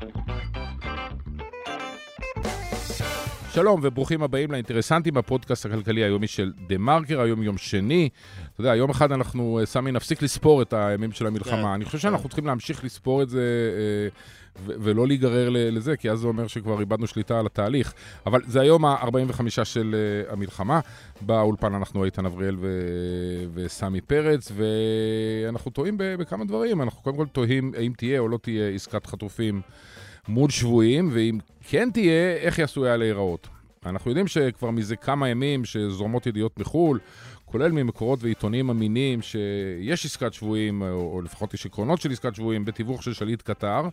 Thank you. שלום וברוכים הבאים לאינטרסנטים בפודקאסט הכלכלי היומי של דה מרקר, היום יום שני. אתה יודע, יום אחד אנחנו, אה, סמי, נפסיק לספור את הימים של המלחמה. כן, אני חושב כן. שאנחנו צריכים להמשיך לספור את זה אה, ו- ולא להיגרר לזה, כי אז זה אומר שכבר איבדנו שליטה על התהליך. אבל זה היום ה-45 של אה, המלחמה. באולפן אנחנו איתן אבריאל ו- וסמי פרץ, ואנחנו טועים בכמה דברים. אנחנו קודם כל תוהים האם תהיה או לא תהיה עסקת חטופים. מול שבויים, ואם כן תהיה, איך היא עשויה להיראות. אנחנו יודעים שכבר מזה כמה ימים שזורמות ידיעות מחו"ל, כולל ממקורות ועיתונים אמינים שיש עסקת שבויים, או, לפחות יש עקרונות של עסקת שבויים, בתיווך של שליט קטר.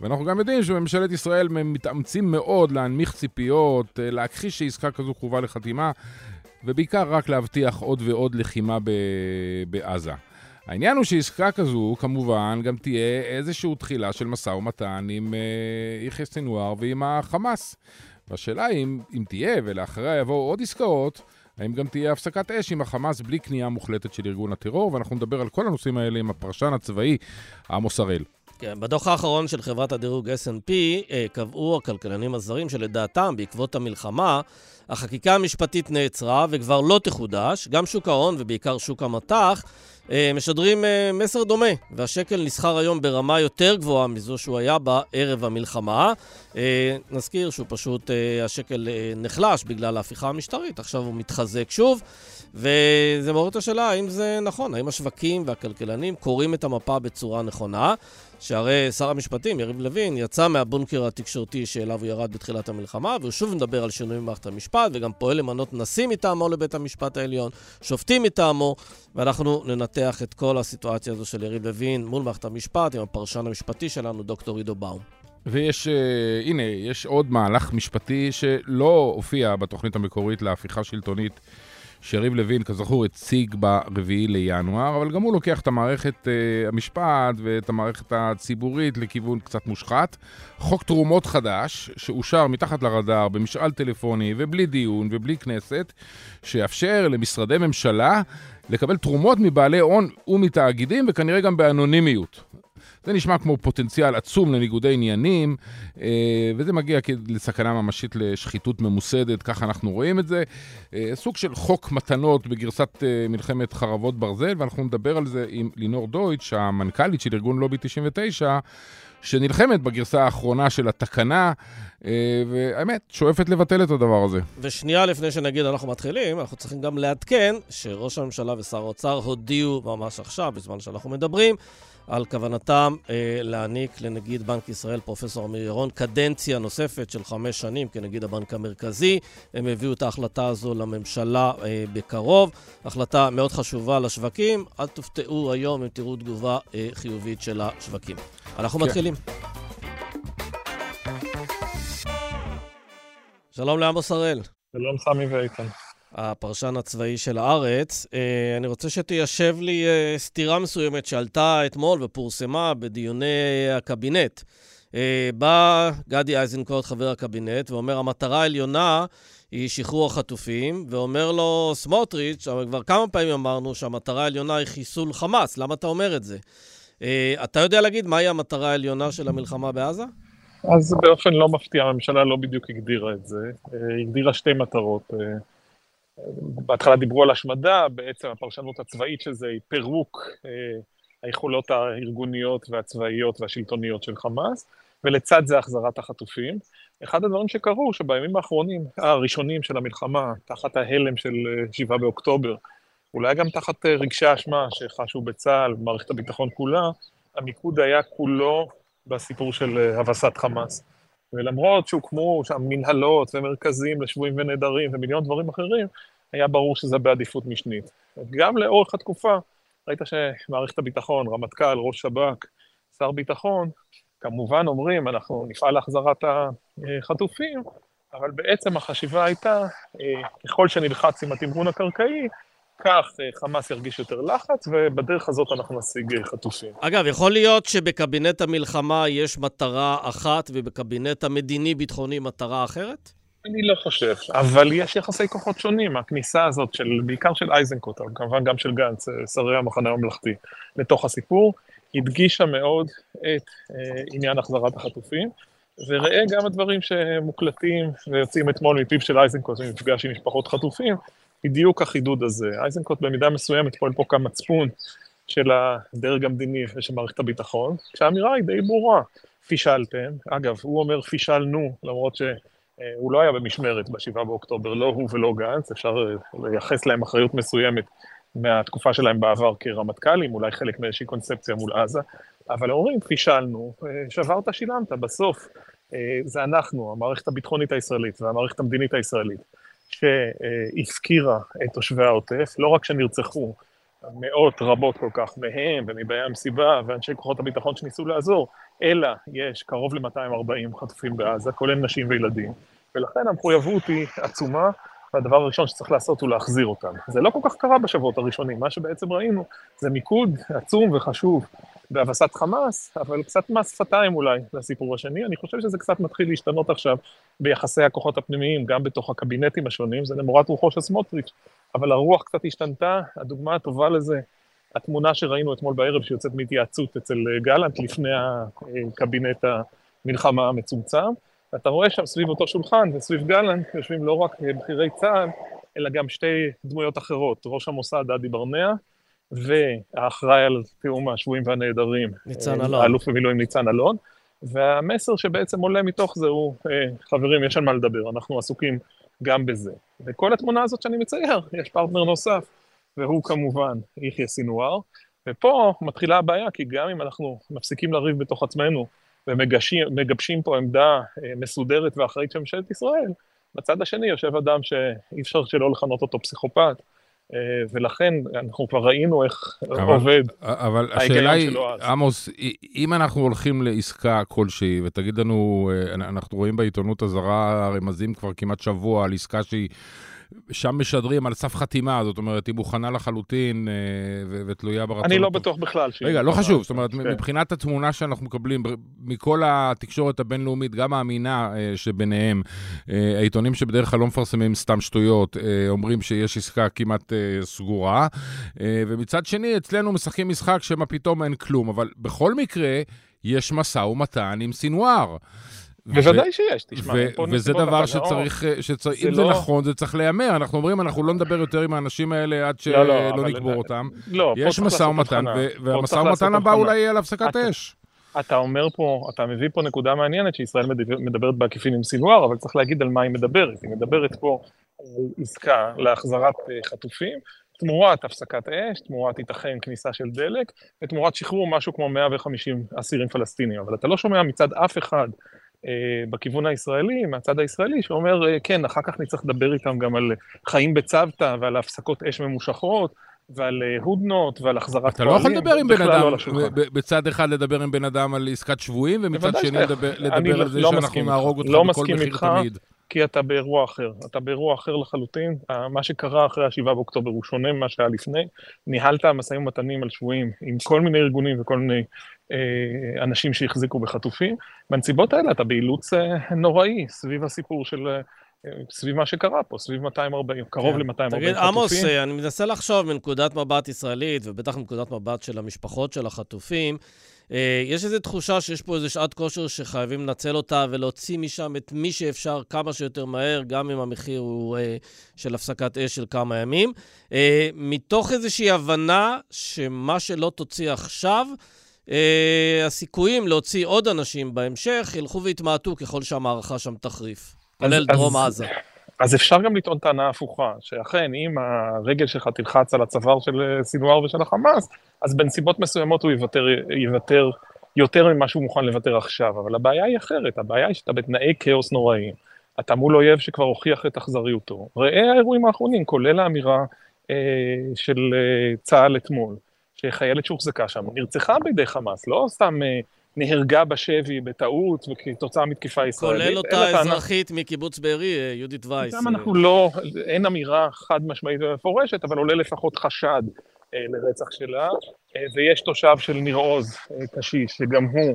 ואנחנו גם יודעים שבממשלת ישראל מתאמצים מאוד להנמיך ציפיות, אה, להכחיש שעסקה כזו קרובה לחתימה, ובעיקר רק להבטיח עוד ועוד לחימה בעזה. העניין הוא שעסקה כזו, כמובן, גם תהיה איזושהי תחילה של משא ומתן עם אה, יחיא סנוואר ועם החמאס. והשאלה היא אם, אם תהיה, ולאחריה יבואו עוד עסקאות, האם גם תהיה הפסקת אש עם החמאס בלי כניעה מוחלטת של ארגון הטרור, ואנחנו נדבר על כל הנושאים האלה עם הפרשן הצבאי עמוס הראל. כן, בדוח האחרון של חברת הדירוג S&P אה, קבעו הכלכלנים הזרים שלדעתם, בעקבות המלחמה, החקיקה המשפטית נעצרה וכבר לא תחודש. גם שוק ההון ובעיקר שוק המטח אה, משדרים אה, מסר דומה, והשקל נסחר היום ברמה יותר גבוהה מזו שהוא היה בערב המלחמה. אה, נזכיר שהוא פשוט, השקל נחלש בגלל ההפיכה המשטרית, עכשיו הוא מתחזק שוב. וזה מעורר את השאלה האם זה נכון, האם השווקים והכלכלנים קוראים את המפה בצורה נכונה, שהרי שר המשפטים, יריב לוין, יצא מהבונקר התקשורתי שאליו הוא ירד בתחילת המלחמה, והוא שוב מדבר על שינוי במערכת המשפט, וגם פועל למנות נשיא מטעמו לבית המשפט העליון, שופטים מטעמו, ואנחנו ננתח את כל הסיטואציה הזו של יריב לוין מול מערכת המשפט עם הפרשן המשפטי שלנו, דוקטור עידו באום. ויש, uh, הנה, יש עוד מהלך משפטי שלא הופיע בתוכנית המקורית להפיכה שלטונית שיריב לוין, כזכור, הציג ברביעי לינואר, אבל גם הוא לוקח את המערכת uh, המשפט ואת המערכת הציבורית לכיוון קצת מושחת. חוק תרומות חדש, שאושר מתחת לרדאר במשאל טלפוני ובלי דיון ובלי כנסת, שיאפשר למשרדי ממשלה לקבל תרומות מבעלי הון ומתאגידים וכנראה גם באנונימיות. זה נשמע כמו פוטנציאל עצום לניגודי עניינים, אה, וזה מגיע לסכנה ממשית לשחיתות ממוסדת, ככה אנחנו רואים את זה. אה, סוג של חוק מתנות בגרסת אה, מלחמת חרבות ברזל, ואנחנו נדבר על זה עם לינור דויטש, המנכ"לית של ארגון לובי 99, שנלחמת בגרסה האחרונה של התקנה, והאמת, שואפת לבטל את הדבר הזה. ושנייה לפני שנגיד אנחנו מתחילים, אנחנו צריכים גם לעדכן שראש הממשלה ושר האוצר הודיעו ממש עכשיו, בזמן שאנחנו מדברים, על כוונתם אה, להעניק לנגיד בנק ישראל, פרופסור אמיר ירון, קדנציה נוספת של חמש שנים כנגיד הבנק המרכזי. הם הביאו את ההחלטה הזו לממשלה אה, בקרוב. החלטה מאוד חשובה לשווקים. אל תופתעו היום אם תראו תגובה אה, חיובית של השווקים. אנחנו כן. מתחילים. שלום לעמוס הראל. שלום סמי ואיתן. הפרשן הצבאי של הארץ. אני רוצה שתיישב לי סתירה מסוימת שעלתה אתמול ופורסמה בדיוני הקבינט. בא גדי איזנקוט, חבר הקבינט, ואומר, המטרה העליונה היא שחרור החטופים, ואומר לו סמוטריץ', אבל כבר כמה פעמים אמרנו שהמטרה העליונה היא חיסול חמאס, למה אתה אומר את זה? אתה יודע להגיד מהי המטרה העליונה של המלחמה בעזה? אז באופן לא מפתיע, הממשלה לא בדיוק הגדירה את זה. הגדירה שתי מטרות. בהתחלה דיברו על השמדה, בעצם הפרשנות הצבאית של זה היא פירוק אה, היכולות הארגוניות והצבאיות והשלטוניות של חמאס, ולצד זה החזרת החטופים. אחד הדברים שקרו, שבימים האחרונים, הראשונים של המלחמה, תחת ההלם של 7 באוקטובר, אולי גם תחת רגשי האשמה שחשו בצה"ל, במערכת הביטחון כולה, המיקוד היה כולו בסיפור של הבסת חמאס. ולמרות שהוקמו שם מנהלות ומרכזים לשבויים ונעדרים ומיליון דברים אחרים, היה ברור שזה בעדיפות משנית. גם לאורך התקופה, ראית שמערכת הביטחון, רמטכ"ל, ראש שב"כ, שר ביטחון, כמובן אומרים, אנחנו נפעל להחזרת החטופים, אבל בעצם החשיבה הייתה, ככל שנלחץ עם התמרון הקרקעי, כך חמאס ירגיש יותר לחץ, ובדרך הזאת אנחנו נשיג חטופים. אגב, יכול להיות שבקבינט המלחמה יש מטרה אחת, ובקבינט המדיני-ביטחוני מטרה אחרת? אני לא חושב, אבל יש יחסי כוחות שונים, הכניסה הזאת של, בעיקר של אייזנקוט, אבל כמובן גם של גנץ, שרי המחנה הממלכתי, לתוך הסיפור, הדגישה מאוד את עניין החזרת החטופים, וראה גם הדברים שמוקלטים ויוצאים אתמול מפיו של אייזנקוט במפגש עם משפחות חטופים, בדיוק החידוד הזה. אייזנקוט במידה מסוימת פועל פה כמצפון של הדרג המדיני ושל מערכת הביטחון, כשהאמירה היא די ברורה, פישלתם, אגב, הוא אומר פישלנו, למרות שהוא לא היה במשמרת ב-7 באוקטובר, לא הוא ולא גנץ, אפשר לייחס להם אחריות מסוימת מהתקופה שלהם בעבר כרמטכ"לים, אולי חלק מאיזושהי קונספציה מול עזה, אבל אומרים, פישלנו, שברת, שילמת, בסוף זה אנחנו, המערכת הביטחונית הישראלית והמערכת המדינית הישראלית, שהפקירה את תושבי העוטף, לא רק שנרצחו, מאות רבות כל כך מהם ומבאי המסיבה ואנשי כוחות הביטחון שניסו לעזור, אלא יש קרוב ל-240 חטופים בעזה, כולל נשים וילדים, ולכן המחויבות היא עצומה, והדבר הראשון שצריך לעשות הוא להחזיר אותם. זה לא כל כך קרה בשבועות הראשונים, מה שבעצם ראינו זה מיקוד עצום וחשוב בהבסת חמאס, אבל קצת מס שפתיים אולי לסיפור השני. אני חושב שזה קצת מתחיל להשתנות עכשיו ביחסי הכוחות הפנימיים, גם בתוך הקבינטים השונים, זה למורת רוחו של סמוטריץ', אבל הרוח קצת השתנתה, הדוגמה הטובה לזה, התמונה שראינו אתמול בערב שיוצאת מהתייעצות אצל גלנט לפני הקבינט המלחמה המצומצם, ואתה רואה שם סביב אותו שולחן וסביב גלנט יושבים לא רק בכירי צה"ל, אלא גם שתי דמויות אחרות, ראש המוסד אדי ברנע, והאחראי על תיאום השבויים והנעדרים, ניצן אלון. האלוף במילואים ניצן אלון, והמסר שבעצם עולה מתוך זה הוא, חברים, יש על מה לדבר, אנחנו עסוקים גם בזה. וכל התמונה הזאת שאני מצייר, יש פרטנר נוסף, והוא כמובן יחיא סינואר, ופה מתחילה הבעיה, כי גם אם אנחנו מפסיקים לריב בתוך עצמנו, ומגבשים פה עמדה מסודרת ואחראית של ממשלת ישראל, בצד השני יושב אדם שאי אפשר שלא לכנות אותו פסיכופת, ולכן אנחנו כבר ראינו איך אבל, עובד אבל השאלה היא, עמוס, אם אנחנו הולכים לעסקה כלשהי, ותגיד לנו, אנחנו רואים בעיתונות הזרה רמזים כבר כמעט שבוע על עסקה שהיא... שם משדרים על סף חתימה, זאת אומרת, היא מוכנה לחלוטין ו- ותלויה ברצון. אני לא בטוח בכלל. רגע, לא חשוב, זאת אומרת, כן. מבחינת התמונה שאנחנו מקבלים מכל התקשורת הבינלאומית, גם האמינה שביניהם, העיתונים שבדרך כלל לא מפרסמים סתם שטויות, אומרים שיש עסקה כמעט סגורה, ומצד שני, אצלנו משחקים משחק שמה פתאום אין כלום, אבל בכל מקרה, יש משא ומתן עם סינואר. בוודאי שיש, תשמע. וזה דבר שצריך, אם זה לא- נכון, זה צריך להיאמר. אנחנו אומרים, אנחנו לא נדבר יותר עם האנשים האלה עד לא, לא, שלא נקבור אותם. לא, יש משא ומתן, והמשא ומתן הבא אולי יהיה על הפסקת אש. אתה אומר פה, אתה מביא פה נקודה מעניינת שישראל מדברת בעקיפין עם סינואר, אבל צריך להגיד על מה היא מדברת. היא מדברת פה על עסקה להחזרת חטופים, תמורת הפסקת אש, תמורת ייתכן כניסה של דלק, ותמורת שחרור משהו כמו 150 אסירים פלסטינים. אבל אתה לא שומע מצד אף אחד בכיוון הישראלי, מהצד הישראלי, שאומר, כן, אחר כך נצטרך לדבר איתם גם על חיים בצוותא ועל הפסקות אש ממושכות. ועל הודנות ועל החזרת פועלים. אתה לא יכול לדבר עם בן אדם, לא בצד אחד לדבר עם בן אדם על עסקת שבויים, ומצד שני לדבר, לדבר על זה לא שאנחנו נהרוג אותך לא בכל מחיר איתך, תמיד. כי אתה באירוע אחר, אתה באירוע אחר לחלוטין. מה שקרה אחרי ה-7 באוקטובר הוא שונה ממה שהיה לפני. ניהלת משאים ומתנים על שבויים עם כל מיני ארגונים וכל מיני אה, אנשים שהחזיקו בחטופים. בנסיבות האלה אתה באילוץ אה, נוראי סביב הסיפור של... אה, סביב מה שקרה פה, סביב 240, קרוב ל-240 חטופים. תגיד, עמוס, אני מנסה לחשוב מנקודת מבט ישראלית, ובטח מנקודת מבט של המשפחות של החטופים, יש איזו תחושה שיש פה איזו שעת כושר שחייבים לנצל אותה ולהוציא משם את מי שאפשר כמה שיותר מהר, גם אם המחיר הוא של הפסקת אש של כמה ימים, מתוך איזושהי הבנה שמה שלא תוציא עכשיו, הסיכויים להוציא עוד אנשים בהמשך ילכו ויתמעטו ככל שהמערכה שם תחריף. כולל דרום עזה. אז אפשר גם לטעון טענה הפוכה, שאכן, אם הרגל שלך תלחץ על הצוואר של סינואר ושל החמאס, אז בנסיבות מסוימות הוא יוותר, יוותר יותר ממה שהוא מוכן לוותר עכשיו. אבל הבעיה היא אחרת, הבעיה היא שאתה בתנאי כאוס נוראיים. אתה מול אויב שכבר הוכיח את אכזריותו. ראה האירועים האחרונים, כולל האמירה אה, של אה, צה"ל אתמול, שחיילת שהוחזקה שם נרצחה בידי חמאס, לא סתם... אה, נהרגה בשבי בטעות וכתוצאה מתקיפה ישראלית. כולל אותה אזרחית מקיבוץ בארי, אה, יהודית וייס. גם אנחנו לא, אין אמירה חד משמעית ומפורשת, אבל עולה לפחות חשד אה, לרצח שלה, אה, ויש תושב של ניר עוז, קשיש, שגם הוא אה,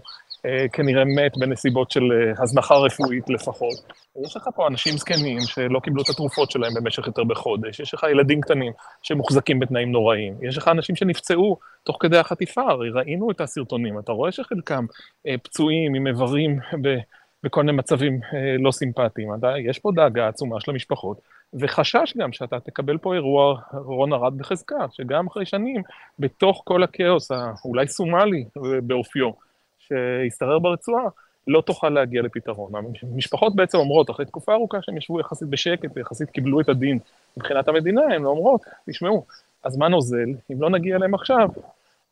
כנראה מת בנסיבות של אה, הזנחה רפואית לפחות. יש לך פה אנשים זקנים שלא קיבלו את התרופות שלהם במשך יותר בחודש, יש לך ילדים קטנים שמוחזקים בתנאים נוראים, יש לך אנשים שנפצעו תוך כדי החטיפה, הרי ראינו את הסרטונים, אתה רואה שחלקם אה, פצועים עם איברים ב... בכל מיני מצבים אה, לא סימפטיים. יש פה דאגה עצומה של המשפחות, וחשש גם שאתה תקבל פה אירוע רון ארד בחזקה, שגם אחרי שנים, בתוך כל הכאוס, האולי סומלי באופיו, שהשתרר ברצועה, לא תוכל להגיע לפתרון. המשפחות בעצם אומרות, אחרי תקופה ארוכה שהם ישבו יחסית בשקט ויחסית קיבלו את הדין מבחינת המדינה, הן אומרות, תשמעו, הזמן אוזל, אם לא נגיע אליהם עכשיו,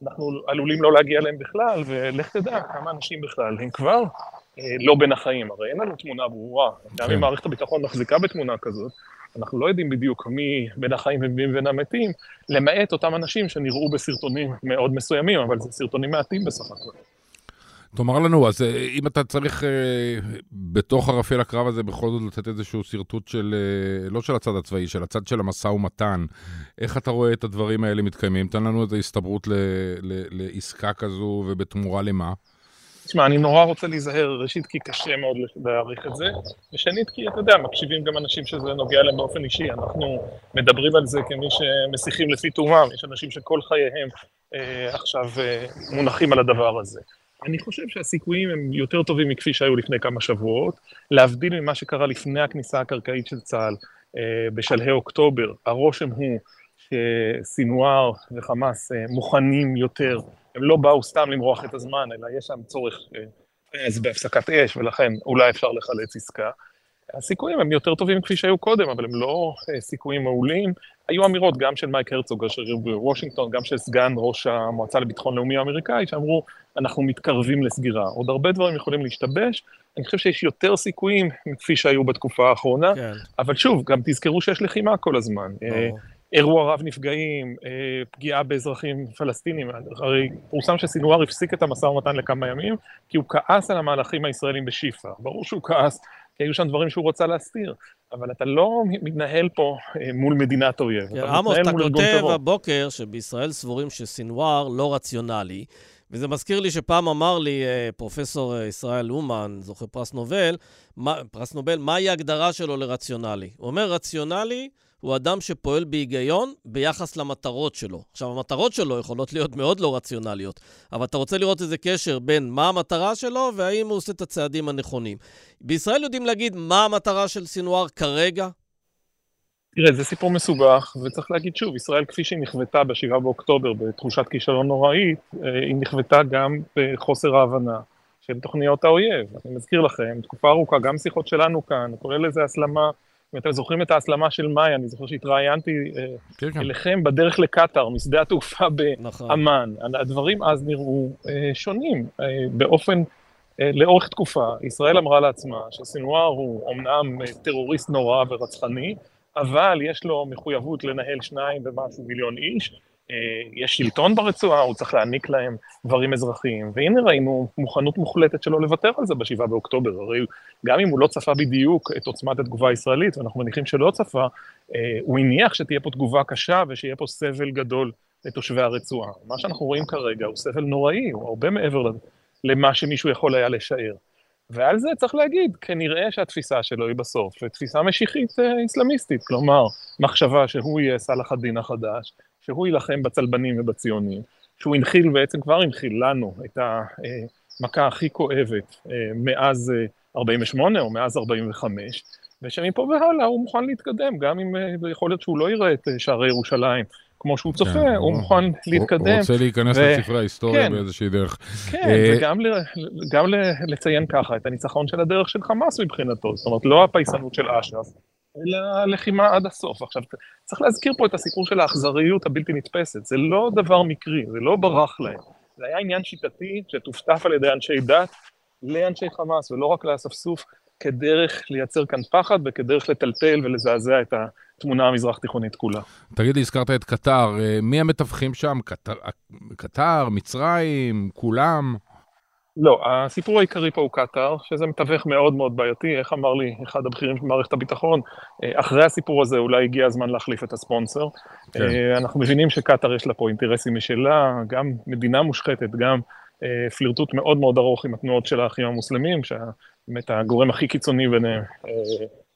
אנחנו עלולים לא להגיע אליהם בכלל, ולך תדע כמה אנשים בכלל הם כבר אה, לא בין החיים. הרי אין לנו תמונה ברורה. גם אם כן. מערכת הביטחון מחזיקה בתמונה כזאת, אנחנו לא יודעים בדיוק מי בין החיים ומי בין המתים, למעט אותם אנשים שנראו בסרטונים מאוד מסוימים, אבל זה סרטונים מעטים בסך הכל. תאמר לנו, אז אה, אם אתה צריך אה, בתוך ערפל הקרב הזה בכל זאת לתת איזשהו שרטוט של, אה, לא של הצד הצבאי, של הצד של המשא ומתן, איך אתה רואה את הדברים האלה מתקיימים? תן לנו איזו הסתברות ל, ל, לעסקה כזו ובתמורה למה. תשמע, אני נורא רוצה להיזהר, ראשית כי קשה מאוד להעריך את זה, ושנית כי, אתה יודע, מקשיבים גם אנשים שזה נוגע להם באופן אישי, אנחנו מדברים על זה כמי שמסיחים לפי תומם, יש אנשים שכל חייהם אה, עכשיו אה, מונחים על הדבר הזה. אני חושב שהסיכויים הם יותר טובים מכפי שהיו לפני כמה שבועות, להבדיל ממה שקרה לפני הכניסה הקרקעית של צה"ל אה, בשלהי אוקטובר, הרושם הוא שסינואר וחמאס אה, מוכנים יותר, הם לא באו סתם למרוח את הזמן, אלא יש שם צורך אה, אז בהפסקת אש, ולכן אולי אפשר לחלץ עסקה. הסיכויים הם יותר טובים כפי שהיו קודם, אבל הם לא סיכויים מעולים. היו אמירות גם של מייק הרצוג, אשר בוושינגטון, גם של סגן ראש המועצה לביטחון לאומי האמריקאי, שאמרו, אנחנו מתקרבים לסגירה. עוד הרבה דברים יכולים להשתבש, אני חושב שיש יותר סיכויים מכפי שהיו בתקופה האחרונה, כן. אבל שוב, גם תזכרו שיש לחימה כל הזמן. אה, אירוע רב נפגעים, אה, פגיעה באזרחים פלסטינים, הרי פורסם שסינואר הפסיק את המשא ומתן לכמה ימים, כי הוא כעס על המהלכים הישראלים בשיפא. ברור שהוא כעס, כי היו שם דברים שהוא רצה להסתיר, אבל אתה לא מתנהל פה אה, מול מדינת אויב. כן, עמוס, אתה כותב הבוקר שבישראל סבורים שסינואר לא רציונלי. וזה מזכיר לי שפעם אמר לי אה, פרופסור אה, ישראל אומן, זוכה פרס נובל, מה, פרס נובל, מהי ההגדרה שלו לרציונלי? הוא אומר, רציונלי הוא אדם שפועל בהיגיון ביחס למטרות שלו. עכשיו, המטרות שלו יכולות להיות מאוד לא רציונליות, אבל אתה רוצה לראות איזה קשר בין מה המטרה שלו והאם הוא עושה את הצעדים הנכונים. בישראל יודעים להגיד מה המטרה של סינואר כרגע? תראה, זה סיפור מסובך, וצריך להגיד שוב, ישראל כפי שהיא נכוותה ב-7 באוקטובר בתחושת כישלון נוראית, אה, היא נכוותה גם בחוסר ההבנה של תוכניות האויב. אני מזכיר לכם, תקופה ארוכה, גם שיחות שלנו כאן, כולל איזה הסלמה, אם אתם זוכרים את ההסלמה של מאי, אני זוכר שהתראיינתי אה, כן, כן. אליכם בדרך לקטאר, משדה התעופה. באמ"ן. נכון. הדברים אז נראו אה, שונים באופן... לאורך תקופה, ישראל אמרה לעצמה שסינואר הוא אמנם טרוריסט נורא ורצחני, אבל יש לו מחויבות לנהל שניים ומשהו מיליון איש, אה, יש שלטון ברצועה, הוא צריך להעניק להם דברים אזרחיים, והנה ראינו מוכנות מוחלטת שלו לוותר על זה ב-7 באוקטובר, הרי גם אם הוא לא צפה בדיוק את עוצמת התגובה הישראלית, ואנחנו מניחים שלא צפה, אה, הוא הניח שתהיה פה תגובה קשה ושיהיה פה סבל גדול לתושבי הרצועה. מה שאנחנו רואים כרגע הוא סבל נוראי, הוא הרבה מעבר למה שמישהו יכול היה לשער. ועל זה צריך להגיד, כנראה שהתפיסה שלו היא בסוף תפיסה משיחית אה, איסלאמיסטית, כלומר, מחשבה שהוא יהיה סלאח א-דין החדש, שהוא יילחם בצלבנים ובציונים, שהוא הנחיל, בעצם כבר הנחיל לנו את המכה הכי כואבת אה, מאז 48' אה, או מאז 45', ושמפה והלאה הוא מוכן להתקדם, גם אם יכול להיות שהוא לא יראה את שערי ירושלים כמו שהוא צופה, כן, הוא מוכן להתקדם. הוא רוצה להיכנס ו... לספרי ההיסטוריה כן, באיזושהי דרך. כן, אה, וגם ל... גם לציין ככה את הניצחון של הדרך של חמאס מבחינתו, זאת אומרת, לא הפייסנות של אש"ף, אלא הלחימה עד הסוף. עכשיו, צריך להזכיר פה את הסיפור של האכזריות הבלתי נתפסת, זה לא דבר מקרי, זה לא ברח להם. זה היה עניין שיטתי שטופטף על ידי אנשי דת לאנשי חמאס, ולא רק לאספסוף, כדרך לייצר כאן פחד וכדרך לטלטל ולזעזע את התמונה המזרח-תיכונית כולה. תגיד לי, הזכרת את קטר, אה, מי המתווכים שם? קטר, קטר, מצרים, כולם? לא, הסיפור העיקרי פה הוא קטאר, שזה מתווך מאוד מאוד בעייתי, איך אמר לי אחד הבכירים של מערכת הביטחון, אה, אחרי הסיפור הזה אולי הגיע הזמן להחליף את הספונסר. כן. אה, אנחנו מבינים שקטאר יש לה פה אינטרסים משלה, גם מדינה מושחתת, גם פלירטוט מאוד מאוד ארוך עם התנועות של האחים המוסלמים, שבאמת הגורם הכי קיצוני ביניהם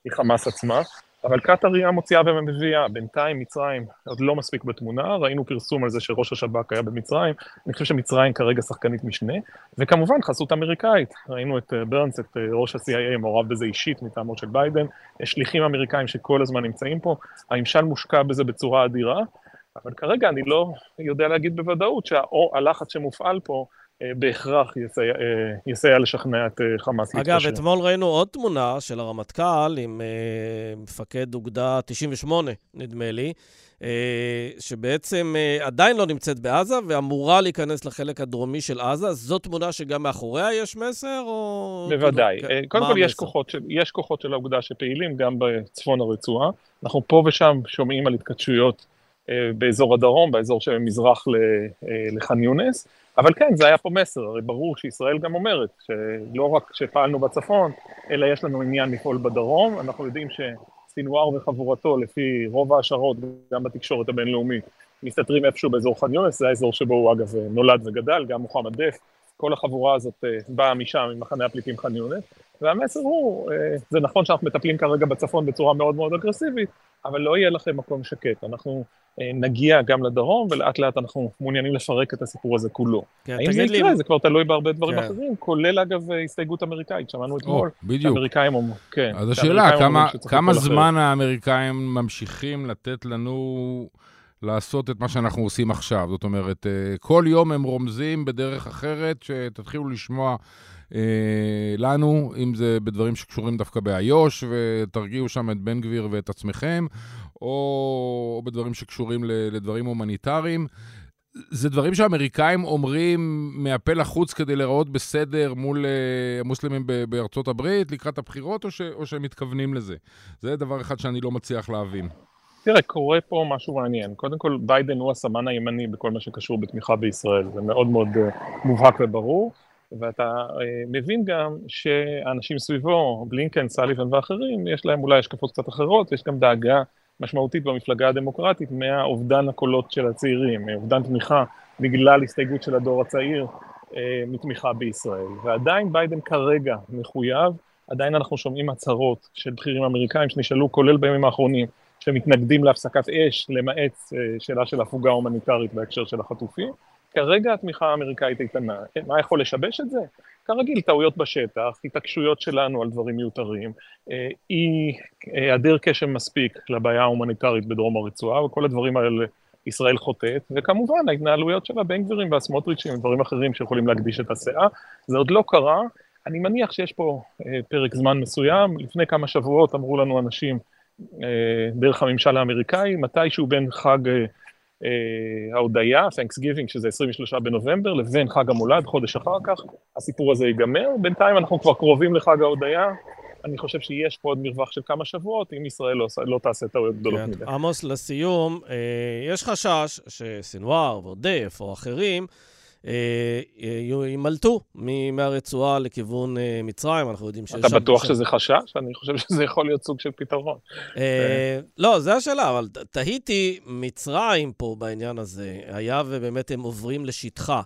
היא חמאס עצמה. אבל קטאר היא המוציאה ומביאה, בינתיים מצרים עוד לא מספיק בתמונה, ראינו פרסום על זה שראש השב"כ היה במצרים, אני חושב שמצרים כרגע שחקנית משנה, וכמובן חסות אמריקאית, ראינו את אה, ברנס, את אה, ראש ה-CIA, מעורב בזה אישית מטעמו של ביידן, יש שליחים אמריקאים שכל הזמן נמצאים פה, הממשל מושקע בזה בצורה אדירה, אבל כרגע אני לא יודע להגיד בוודאות שהלחץ שמופעל פה בהכרח יסייע, אה, יסייע לשכנע את אה, חמאס להתקשר. אגב, אתמול ראינו עוד תמונה של הרמטכ"ל עם מפקד אוגדה 98, נדמה לי, שבעצם עדיין לא נמצאת בעזה ואמורה להיכנס לחלק הדרומי של עזה. זו תמונה שגם מאחוריה יש מסר, או... בוודאי. כאילו, קודם כל, יש כוחות, של, יש כוחות של האוגדה שפעילים גם בצפון הרצועה. אנחנו פה ושם שומעים על התכתשויות באזור הדרום, באזור שממזרח לח'אן יונס. אבל כן, זה היה פה מסר, הרי ברור שישראל גם אומרת שלא רק שפעלנו בצפון, אלא יש לנו עניין לפעול בדרום, אנחנו יודעים שסינואר וחבורתו, לפי רוב ההשערות, גם בתקשורת הבינלאומית, מסתתרים איפשהו באזור ח'אן יונס, זה האזור שבו הוא אגב נולד וגדל, גם מוחמד דף, כל החבורה הזאת אה, באה משם, ממחנה הפליטים ח'אן יונס, והמסר הוא, אה, זה נכון שאנחנו מטפלים כרגע בצפון בצורה מאוד מאוד אגרסיבית, אבל לא יהיה לכם מקום שקט. אנחנו אה, נגיע גם לדרום, ולאט לאט אנחנו מעוניינים לפרק את הסיפור הזה כולו. כן, האם זה יקרה? לי... זה כבר תלוי בהרבה דברים כן. אחרים, כולל אגב הסתייגות אמריקאית, שמענו אתמול. בדיוק. האמריקאים אומרים, כן. אז השאלה, כמה, כמה זמן אחר. האמריקאים ממשיכים לתת לנו... לעשות את מה שאנחנו עושים עכשיו. זאת אומרת, אה, כל יום הם רומזים בדרך אחרת, שתתחילו לשמוע אה, לנו, אם זה בדברים שקשורים דווקא באיו"ש, ותרגיעו שם את בן גביר ואת עצמכם, או, או בדברים שקשורים לדברים הומניטריים. זה דברים שאמריקאים אומרים מהפה לחוץ כדי להיראות בסדר מול uh, המוסלמים בארצות הברית לקראת הבחירות, או, ש, או שהם מתכוונים לזה? זה דבר אחד שאני לא מצליח להבין. תראה, קורה פה משהו מעניין. קודם כל, ביידן הוא הסמן הימני בכל מה שקשור בתמיכה בישראל, זה מאוד מאוד uh, מובהק וברור. ואתה אה, מבין גם שאנשים סביבו, בלינקן, סליבן ואחרים, יש להם אולי השקפות קצת אחרות, יש גם דאגה משמעותית במפלגה הדמוקרטית מהאובדן הקולות של הצעירים, מאובדן תמיכה בגלל הסתייגות של הדור הצעיר אה, מתמיכה בישראל. ועדיין ביידן כרגע מחויב, עדיין אנחנו שומעים הצהרות של בכירים אמריקאים שנשאלו, כולל בימים האחרונים, שמתנגדים להפסקת אש, למעט אה, שאלה של הפוגה הומניטרית בהקשר של החטופים. כרגע התמיכה האמריקאית איתנה. מה יכול לשבש את זה? כרגיל, טעויות בשטח, התעקשויות שלנו על דברים מיותרים, אה, אי היעדר קשם מספיק לבעיה ההומניטרית בדרום הרצועה, וכל הדברים האלה ישראל חוטאת, וכמובן ההתנהלויות של הבן גבירים והסמוטריצ'ים ודברים אחרים שיכולים להקדיש את הסאה. זה עוד לא קרה, אני מניח שיש פה אה, פרק זמן מסוים, לפני כמה שבועות אמרו לנו אנשים אה, דרך הממשל האמריקאי, מתישהו בין חג אה, ההודיה, Thanksgiving, שזה 23 בנובמבר, לבין חג המולד, חודש אחר כך, הסיפור הזה ייגמר. בינתיים אנחנו כבר קרובים לחג ההודיה, אני חושב שיש פה עוד מרווח של כמה שבועות, אם ישראל לא, לא תעשה טעויות גדולות כן. מדי. עמוס, לסיום, אה, יש חשש שסנוואר ועודף או אחרים אה, יימלטו מהרצועה לכיוון אה, מצרים, אנחנו יודעים שיש. אתה בטוח שזה חשש? אני חושב שזה יכול להיות סוג של פתרון. אה, לא, זו השאלה, אבל תהיתי, מצרים פה בעניין הזה, היה ובאמת הם עוברים לשטחה.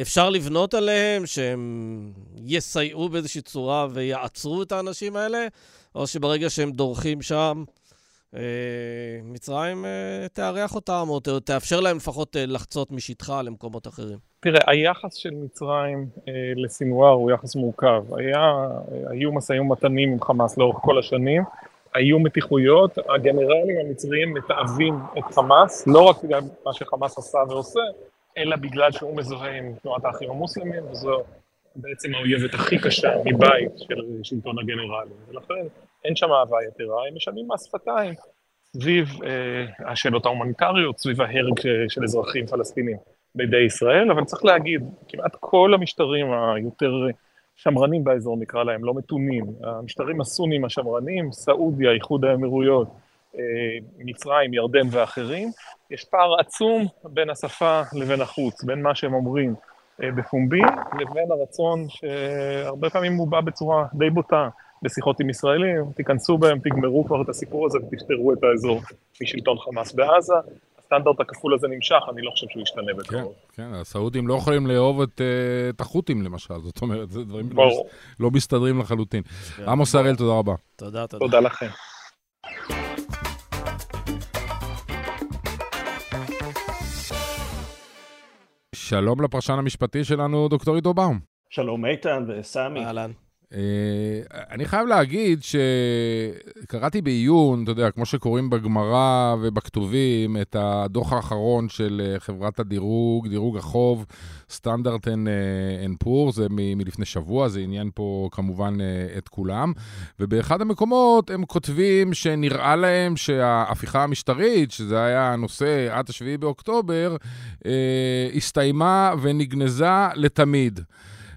אפשר לבנות עליהם שהם יסייעו באיזושהי צורה ויעצרו את האנשים האלה, או שברגע שהם דורכים שם, מצרים תארח אותם, או תאפשר להם לפחות לחצות משטחה למקומות אחרים. תראה, היחס של מצרים אה, לסינואר הוא יחס מורכב. היה, היו משאים ומתנים עם חמאס לאורך כל השנים, היו מתיחויות, הגנרלים המצריים מתעבים את חמאס, לא רק בגלל מה שחמאס עשה ועושה, אלא בגלל שהוא מזוהה עם תנועת האחים המוסלמים, וזו בעצם האויבת הכי קשה מבית של שלטון הגנרלים. ולכן אין שם אהבה יתרה, הם משלמים מס שפתיים סביב אה, השאלות ההומניטריות, סביב ההרג של אזרחים פלסטינים. בידי ישראל, אבל צריך להגיד, כמעט כל המשטרים היותר שמרנים באזור נקרא להם, לא מתונים, המשטרים הסונים השמרנים, סעודיה, איחוד האמירויות, אה, מצרים, ירדן ואחרים, יש פער עצום בין השפה לבין החוץ, בין מה שהם אומרים אה, בפומבי, לבין הרצון שהרבה פעמים מובע בצורה די בוטה בשיחות עם ישראלים, תיכנסו בהם, תגמרו כבר את הסיפור הזה ותפתרו את האזור משלטון חמאס בעזה, הסטנדרט הכפול הזה נמשך, אני לא חושב שהוא ישתנה בקרוב. כן, כן, הסעודים לא יכולים לאהוב את, את החות'ים למשל, זאת אומרת, זה דברים לא, לא מסתדרים לחלוטין. כן. עמוס הראל, תודה רבה. תודה, תודה. תודה לכם. שלום לפרשן המשפטי שלנו, דוקטור עידו באום. שלום איתן וסמי. אהלן. אה, אני חייב להגיד שקראתי בעיון, אתה יודע, כמו שקוראים בגמרא ובכתובים, את הדוח האחרון של אה, חברת הדירוג, דירוג החוב, Standard and Poor, זה מ- מלפני שבוע, זה עניין פה כמובן אה, את כולם. ובאחד המקומות הם כותבים שנראה להם שההפיכה המשטרית, שזה היה הנושא עד ה-7 באוקטובר, הסתיימה ונגנזה לתמיד.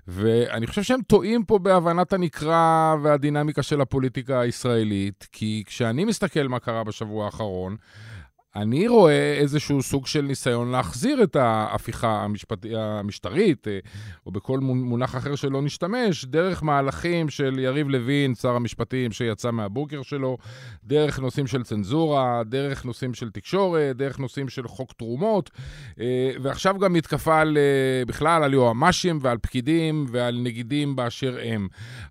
ואני חושב שהם טועים פה בהבנת הנקרא והדינמיקה של הפוליטיקה הישראלית, כי כשאני מסתכל מה קרה בשבוע האחרון, אני רואה איזשהו סוג של ניסיון להחזיר את ההפיכה המשפט... המשטרית, אה, או בכל מונח אחר שלא נשתמש, דרך מהלכים של יריב לוין, שר המשפטים, שיצא מהבוקר שלו, דרך נושאים של צנזורה, דרך נושאים של תקשורת, דרך נושאים של חוק תרומות, אה, ועכשיו גם מתקפה על, אה, בכלל על יועמ"שים ועל פקידים ועל נגידים באשר הם.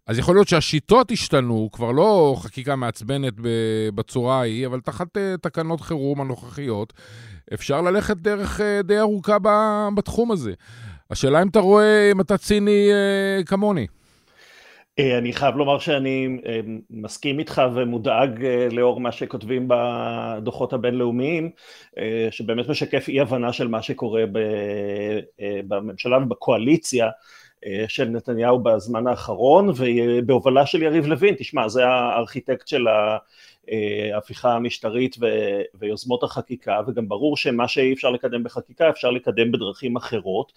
אז יכול להיות שהשיטות השתנו, כבר לא חקיקה מעצבנת בצורה ההיא, אבל תחת תקנות חירום, הנוכחיות, אפשר ללכת דרך אה, די ארוכה בתחום הזה. השאלה אם אתה רואה, אם אתה ציני אה, כמוני. אה, אני חייב לומר שאני מסכים איתך ומודאג לאור מה שכותבים בדוחות הבינלאומיים, שבאמת משקף אי הבנה של מה שקורה בממשלה ובקואליציה של נתניהו בזמן האחרון, ובהובלה של יריב לוין, תשמע, זה הארכיטקט של ה... ההפיכה המשטרית ו- ויוזמות החקיקה, וגם ברור שמה שאי אפשר לקדם בחקיקה אפשר לקדם בדרכים אחרות,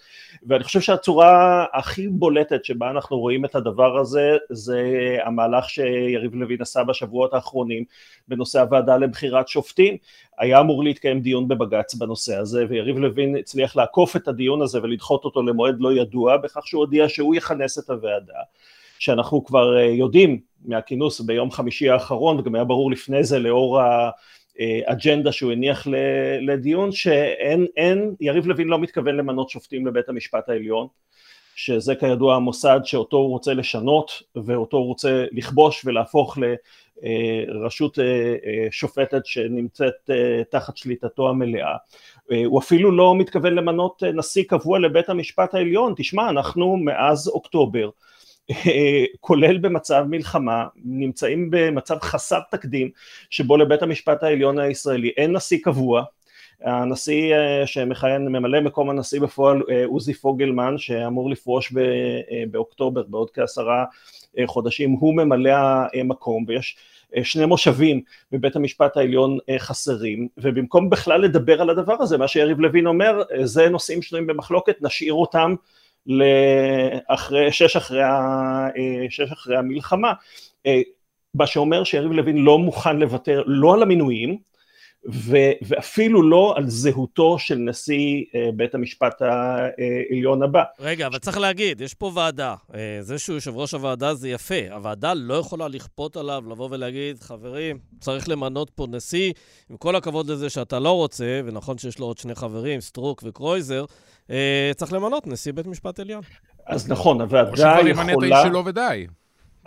ואני חושב שהצורה הכי בולטת שבה אנחנו רואים את הדבר הזה, זה המהלך שיריב לוין עשה בשבועות האחרונים בנושא הוועדה לבחירת שופטים, היה אמור להתקיים דיון בבג"ץ בנושא הזה, ויריב לוין הצליח לעקוף את הדיון הזה ולדחות אותו למועד לא ידוע, בכך שהוא הודיע שהוא יכנס את הוועדה. שאנחנו כבר אה, יודעים מהכינוס ביום חמישי האחרון, וגם היה ברור לפני זה לאור האג'נדה שהוא הניח לדיון, שאין, אין, יריב לוין לא מתכוון למנות שופטים לבית המשפט העליון, שזה כידוע המוסד שאותו הוא רוצה לשנות ואותו הוא רוצה לכבוש ולהפוך לרשות אה, שופטת שנמצאת אה, תחת שליטתו המלאה. הוא אפילו לא מתכוון למנות נשיא קבוע לבית המשפט העליון, תשמע אנחנו מאז אוקטובר כולל במצב מלחמה, נמצאים במצב חסר תקדים שבו לבית המשפט העליון הישראלי אין נשיא קבוע, הנשיא אה, שמכהן, ממלא מקום הנשיא בפועל אה, עוזי פוגלמן שאמור לפרוש אה, באוקטובר בעוד כעשרה חודשים, הוא ממלא המקום ויש שני מושבים בבית המשפט העליון חסרים. ובמקום בכלל לדבר על הדבר הזה מה שיריב לוין אומר זה נושאים שנויים במחלוקת נשאיר אותם לאחרי, שש, אחרי ה, אה, שש אחרי המלחמה, אה, מה שאומר שיריב לוין לא מוכן לוותר לא על המינויים ו, ואפילו לא על זהותו של נשיא אה, בית המשפט העליון הבא. רגע, אבל צריך להגיד, יש פה ועדה. זה שהוא יושב ראש הוועדה זה יפה. הוועדה לא יכולה לכפות עליו לבוא ולהגיד, חברים, צריך למנות פה נשיא, עם כל הכבוד לזה שאתה לא רוצה, ונכון שיש לו עוד שני חברים, סטרוק וקרויזר, אה, צריך למנות נשיא בית משפט עליון. אז נכון, הוועדה יכולה... או שכבר ימנה את האיש שלו ודי.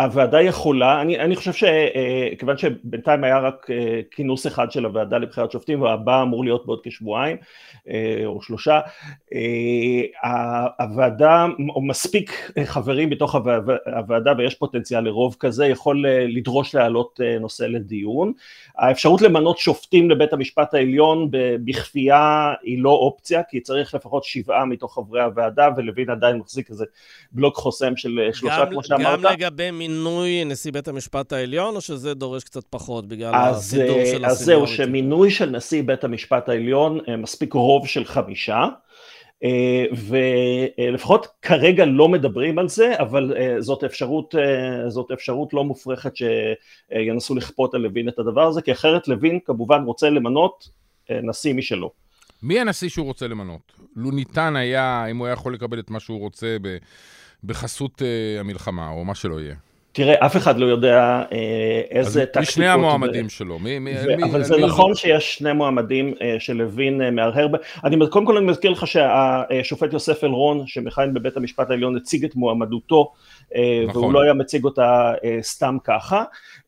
הוועדה יכולה, אני, אני חושב שכיוון אה, שבינתיים היה רק אה, כינוס אחד של הוועדה לבחירת שופטים והבא אמור להיות בעוד כשבועיים אה, או שלושה, הוועדה, או מספיק חברים בתוך הוועדה ויש פוטנציאל לרוב כזה, יכול לדרוש להעלות נושא לדיון. האפשרות למנות שופטים לבית המשפט העליון בכפייה היא לא אופציה, כי צריך לפחות שבעה מתוך חברי הוועדה ולוין עדיין מחזיק איזה בלוק חוסם של שלושה כמו שאמרת. גם לגבי מינוי נשיא בית המשפט העליון, או שזה דורש קצת פחות בגלל הסידור של הסניוריטי? אז זהו, שמינוי של נשיא בית המשפט העליון אה, מספיק רוב של חמישה. אה, ולפחות כרגע לא מדברים על זה, אבל אה, זאת אפשרות, זאת אפשרות לא מופרכת שינסו לכפות על לוין את הדבר הזה, כי אחרת לוין כמובן רוצה למנות נשיא משלו. מי הנשיא שהוא רוצה למנות? לו ניתן היה, אם הוא היה יכול לקבל את מה שהוא רוצה בחסות המלחמה, או מה שלא יהיה. תראה, אף אחד לא יודע אה, איזה טקטיקות... משני המועמדים ו... שלו. מי, מי, ו... מי, אבל מי זה מי נכון שיש שני מועמדים אה, שלוין אה, מהרהר... אני, קודם כל אני מזכיר לך שהשופט יוסף אלרון, שמכהן בבית המשפט העליון, הציג את מועמדותו נכון. והוא לא היה מציג אותה אה, סתם ככה,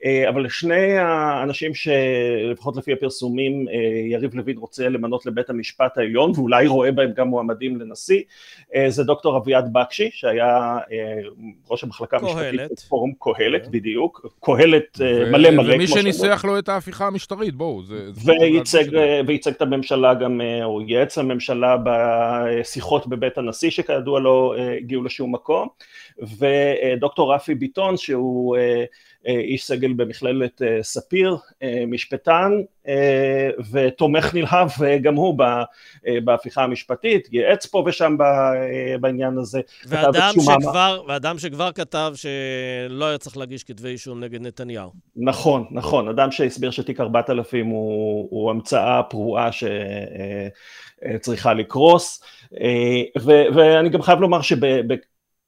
אה, אבל שני האנשים שלפחות לפי הפרסומים יריב לוין רוצה למנות לבית המשפט העליון ואולי רואה בהם גם מועמדים לנשיא, זה דוקטור אביעד בקשי שהיה ראש המחלקה המשפטית בפורום קהלת בדיוק, קהלת מלא מלא ומי שניסח לו את ההפיכה המשטרית, בואו, זה... וייצג את הממשלה גם, או ייעץ הממשלה בשיחות בבית הנשיא שכידוע לא הגיעו לשום מקום ודוקטור רפי ביטון שהוא אה, אה, איש סגל במכללת אה, ספיר, משפטן ותומך נלהב גם הוא בהפיכה המשפטית, ייעץ פה ושם בעניין הזה. ואדם שכבר, ואדם שכבר כתב שלא היה צריך להגיש כתבי אישום נגד נתניהו. נכון, נכון, אדם שהסביר שתיק 4000 הוא, הוא המצאה פרועה שצריכה לקרוס, ואני גם חייב לומר שב...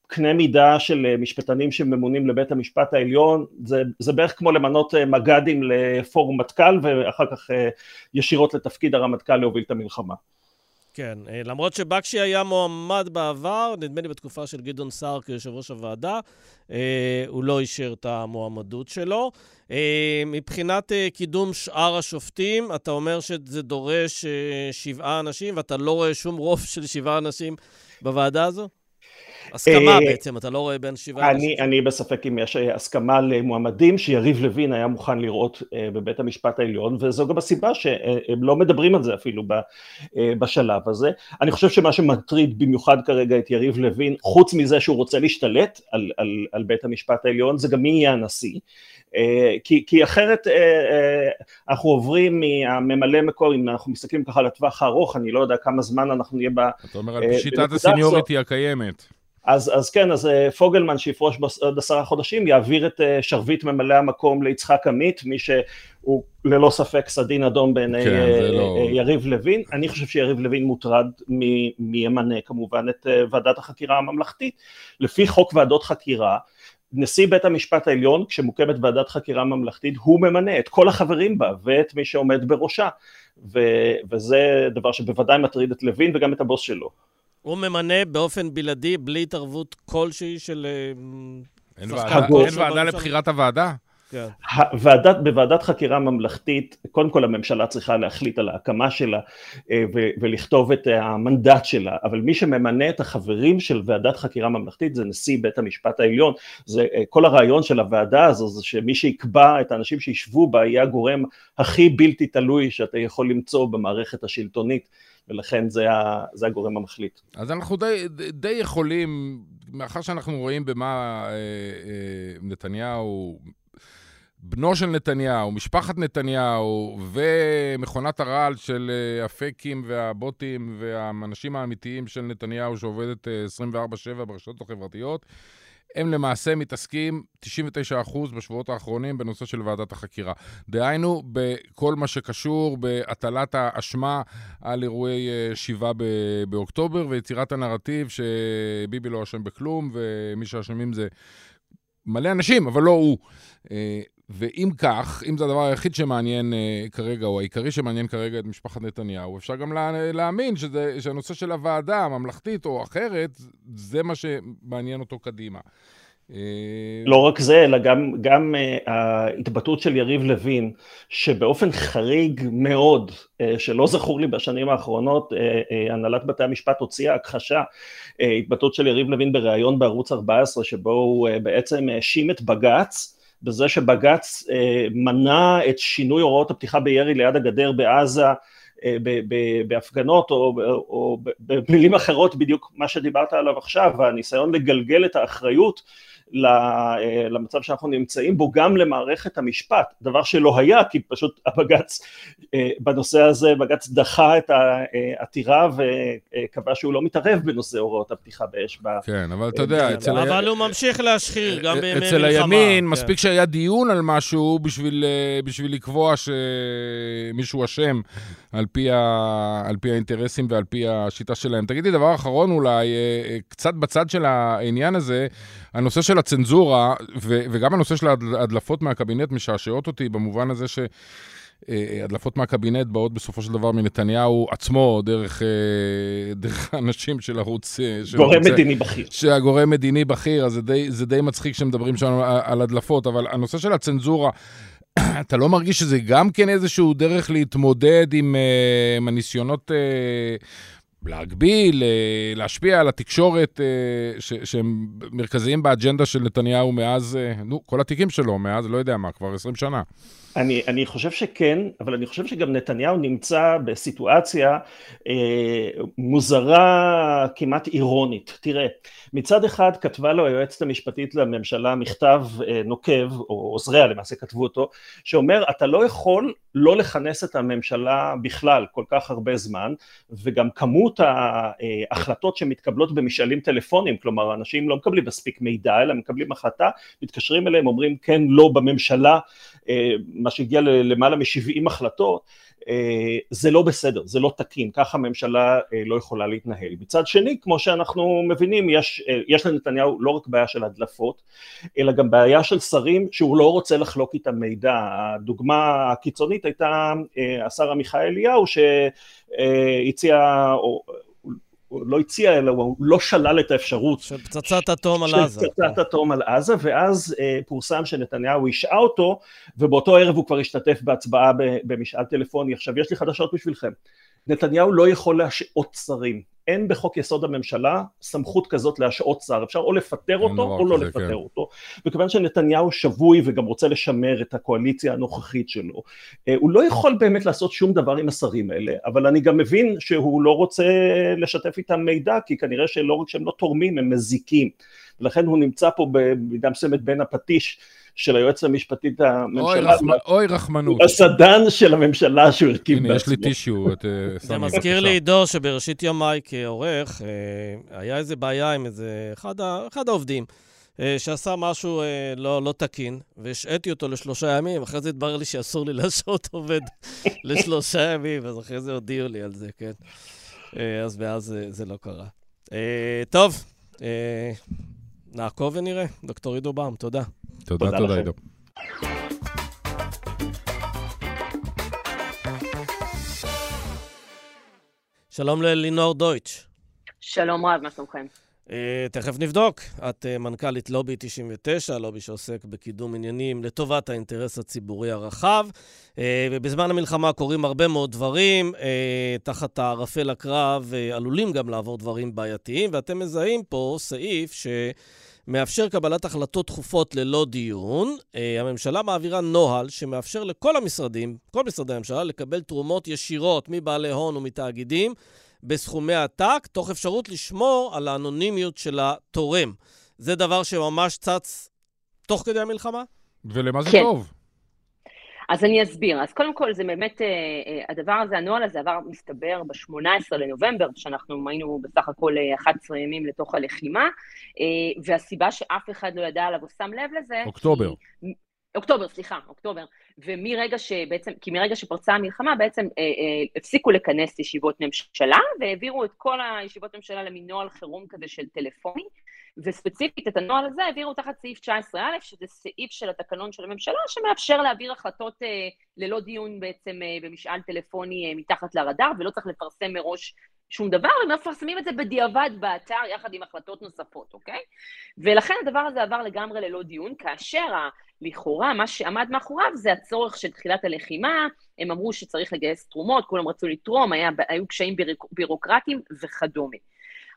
קנה מידה של אה, משפטנים שממונים לבית המשפט העליון, זה, זה בערך כמו למנות אה, מג"דים לפורום מטכ"ל ואחר כך אה, ישירות לתפקיד הרמטכ"ל להוביל את המלחמה. כן, למרות שבקשי היה מועמד בעבר, נדמה לי בתקופה של גדעון סער כיושב ראש הוועדה, הוא לא אישר את המועמדות שלו. מבחינת קידום שאר השופטים, אתה אומר שזה דורש שבעה אנשים, ואתה לא רואה שום רוב של שבעה אנשים בוועדה הזו? הסכמה אה, בעצם, אתה לא רואה בין שבעה... אני, אני בספק אם יש אה, הסכמה למועמדים שיריב לוין היה מוכן לראות אה, בבית המשפט העליון, וזו גם הסיבה שהם לא מדברים על זה אפילו בשלב הזה. אני חושב שמה שמטריד במיוחד כרגע את יריב לוין, חוץ מזה שהוא רוצה להשתלט על, על, על בית המשפט העליון, זה גם מי יהיה הנשיא. כי, כי אחרת אנחנו עוברים מהממלא מקום, אם אנחנו מסתכלים ככה לטווח הארוך, אני לא יודע כמה זמן אנחנו נהיה ב... אתה אומר על שיטת הסיניוריטי הקיימת. אז, אז כן, אז אה, פוגלמן שיפרוש בעוד עשרה חודשים יעביר את אה, שרביט ממלא המקום ליצחק עמית, מי שהוא ללא ספק סדין אדום בעיני כן, אה, לא... יריב לוין. אני חושב שיריב לוין מוטרד מי ימנה כמובן את ועדת החקירה הממלכתית. לפי חוק ועדות חקירה, נשיא בית המשפט העליון, כשמוקמת ועדת חקירה ממלכתית, הוא ממנה את כל החברים בה ואת מי שעומד בראשה. ו- וזה דבר שבוודאי מטריד את לוין וגם את הבוס שלו. הוא ממנה באופן בלעדי, בלי התערבות כלשהי של... אה, אין ועדה לבחירת הוועדה? כן. הוועדת, בוועדת חקירה ממלכתית, קודם כל הממשלה צריכה להחליט על ההקמה שלה אה, ו- ולכתוב את המנדט שלה, אבל מי שממנה את החברים של ועדת חקירה ממלכתית זה נשיא בית המשפט העליון, זה אה, כל הרעיון של הוועדה הזו זה שמי שיקבע את האנשים שישבו בה יהיה הגורם הכי בלתי תלוי שאתה יכול למצוא במערכת השלטונית ולכן זה, ה, זה הגורם המחליט. אז אנחנו די, די יכולים, מאחר שאנחנו רואים במה אה, אה, נתניהו, בנו של נתניהו, משפחת נתניהו ומכונת הרעל של אה, הפייקים והבוטים והאנשים האמיתיים של נתניהו שעובדת 24/7 אה, ברשתות החברתיות, הם למעשה מתעסקים 99% בשבועות האחרונים בנושא של ועדת החקירה. דהיינו, בכל מה שקשור בהטלת האשמה על אירועי 7 אה, באוקטובר ויצירת הנרטיב שביבי לא אשם בכלום ומי שאשמים זה מלא אנשים, אבל לא הוא. ואם כך, אם זה הדבר היחיד שמעניין uh, כרגע, או העיקרי שמעניין כרגע את משפחת נתניהו, אפשר גם לה, להאמין שזה, שהנושא של הוועדה הממלכתית או אחרת, זה מה שמעניין אותו קדימה. אה, לא רק זה, אלא גם, גם uh, ההתבטאות של יריב לוין, שבאופן חריג מאוד, uh, שלא זכור לי בשנים האחרונות, uh, uh, הנהלת בתי המשפט הוציאה הכחשה, uh, התבטאות של יריב לוין בריאיון בערוץ 14, שבו הוא uh, בעצם האשים את בג"ץ, בזה שבג"ץ אה, מנע את שינוי הוראות הפתיחה בירי ליד הגדר בעזה אה, בהפגנות או, או במילים אחרות בדיוק מה שדיברת עליו עכשיו, הניסיון לגלגל את האחריות אה, למצב שאנחנו נמצאים בו גם למערכת המשפט, דבר שלא היה כי פשוט הבג"ץ אה, בנושא הזה, בג"ץ דחה את העתירה וקבע שהוא לא מתערב בנושא הוראות הפתיחה באש. כן, אבל אתה יודע, אצל... אבל הוא ממשיך להשחיר גם בימי מלחמה. אצל הימין, כן. מספיק שהיה דיון על משהו בשביל, אה, לקבוע שמישהו אשם על פי, ה... על פי האינטרסים ועל פי השיטה שלהם. תגידי, דבר אחרון אולי, קצת בצד של העניין הזה, הנושא של הצנזורה, ו, וגם הנושא של ההדלפות מהקבינט משעשעות אותי במובן הזה ש... אה, הדלפות מהקבינט באות בסופו של דבר מנתניהו עצמו, דרך, אה, דרך האנשים של ערוץ... אה, גורם מדיני בכיר. שהגורם מדיני בכיר, אז זה די, זה די מצחיק כשמדברים שם על הדלפות, אבל הנושא של הצנזורה... אתה לא מרגיש שזה גם כן איזשהו דרך להתמודד עם, עם הניסיונות להגביל, להשפיע על התקשורת שהם מרכזיים באג'נדה של נתניהו מאז, נו, כל התיקים שלו, מאז, לא יודע מה, כבר 20 שנה. אני, אני חושב שכן, אבל אני חושב שגם נתניהו נמצא בסיטואציה אה, מוזרה כמעט אירונית. תראה, מצד אחד כתבה לו היועצת המשפטית לממשלה מכתב אה, נוקב, או עוזריה למעשה כתבו אותו, שאומר אתה לא יכול לא לכנס את הממשלה בכלל כל כך הרבה זמן, וגם כמות ההחלטות שמתקבלות במשאלים טלפונים, כלומר אנשים לא מקבלים מספיק מידע, אלא מקבלים החלטה, מתקשרים אליהם, אומרים כן, לא בממשלה, אה, מה שהגיע למעלה מ-70 החלטות, אה, זה לא בסדר, זה לא תקין, ככה הממשלה אה, לא יכולה להתנהל. מצד שני, כמו שאנחנו מבינים, יש, יש לנתניהו לא רק בעיה של הדלפות, אלא גם בעיה של שרים שהוא לא רוצה לחלוק איתם מידע. הדוגמה הקיצונית הייתה השר עמיחי אליהו שהציע, הוא לא הציע, אלא הוא לא שלל את האפשרות. של פצצת אטום על עזה. של פצצת אטום על עזה, ואז אה, פורסם שנתניהו השעה אותו, ובאותו ערב הוא כבר השתתף בהצבעה במשאל טלפוני. עכשיו, יש לי חדשות בשבילכם. נתניהו לא יכול להשעות שרים. אין בחוק יסוד הממשלה סמכות כזאת להשעות שר, אפשר או לפטר אותו או לא לפטר כן. אותו, וכיוון שנתניהו שבוי וגם רוצה לשמר את הקואליציה הנוכחית שלו, אה, הוא לא יכול באמת לעשות שום דבר עם השרים האלה, אבל אני גם מבין שהוא לא רוצה לשתף איתם מידע, כי כנראה שלא רק שהם לא תורמים, הם מזיקים, ולכן הוא נמצא פה במידה מסוימת בין הפטיש של היועץ המשפטית הממשלה. אוי רחמנות. הסדן של הממשלה שהוא הרכיב בעצמו. הנה, יש לי טישיו. אה, זה מזכיר לי, עידו, שבראשית ימיי כעורך, אה, היה איזה בעיה עם איזה אחד העובדים. אה, שעשה משהו לא, לא תקין, והשעיתי אותו לשלושה ימים, אחרי זה התברר לי שאסור לי להשעות עובד לשלושה ימים, אז אחרי זה הודיעו לי על זה, כן. אז מאז זה, זה לא קרה. טוב, נעקוב ונראה. דוקטור עידו באום, תודה. תודה, תודה, עידו. שלום ללינור דויטש. שלום רב, מה שלומכם? Uh, תכף נבדוק. את uh, מנכ"לית לובי 99, לובי שעוסק בקידום עניינים לטובת האינטרס הציבורי הרחב. Uh, ובזמן המלחמה קורים הרבה מאוד דברים. Uh, תחת הערפל הקרב uh, עלולים גם לעבור דברים בעייתיים, ואתם מזהים פה סעיף ש... מאפשר קבלת החלטות דחופות ללא דיון. אה, הממשלה מעבירה נוהל שמאפשר לכל המשרדים, כל משרדי הממשלה, לקבל תרומות ישירות מבעלי הון ומתאגידים בסכומי עתק, תוך אפשרות לשמור על האנונימיות של התורם. זה דבר שממש צץ תוך כדי המלחמה? ולמה זה כן. טוב? אז אני אסביר. אז קודם כל, זה באמת, אה, אה, הדבר הזה, הנוהל הזה עבר, מסתבר, ב-18 לנובמבר, שאנחנו היינו בסך הכל 11 אה, ימים לתוך הלחימה, והסיבה שאף אחד לא ידע עליו או שם לב לזה... אוקטובר. היא, אוקטובר, סליחה, אוקטובר. ומרגע שבעצם, כי מרגע שפרצה המלחמה, בעצם אה, אה, הפסיקו לכנס ישיבות ממשלה, והעבירו את כל הישיבות ממשלה למין נוהל חירום כזה של טלפוני, וספציפית את הנוהל הזה העבירו תחת סעיף 19א, שזה סעיף של התקנון של הממשלה, שמאפשר להעביר החלטות אה, ללא דיון בעצם אה, במשאל טלפוני אה, מתחת לרדאר, ולא צריך לפרסם מראש שום דבר, הם מפרסמים את זה בדיעבד באתר יחד עם החלטות נוספות, אוקיי? ולכן הדבר הזה עבר לגמרי ללא דיון, כאשר לכאורה מה שעמד מאחוריו זה הצורך של תחילת הלחימה, הם אמרו שצריך לגייס תרומות, כולם רצו לתרום, היה, היו קשיים בירוקרטיים וכדומה.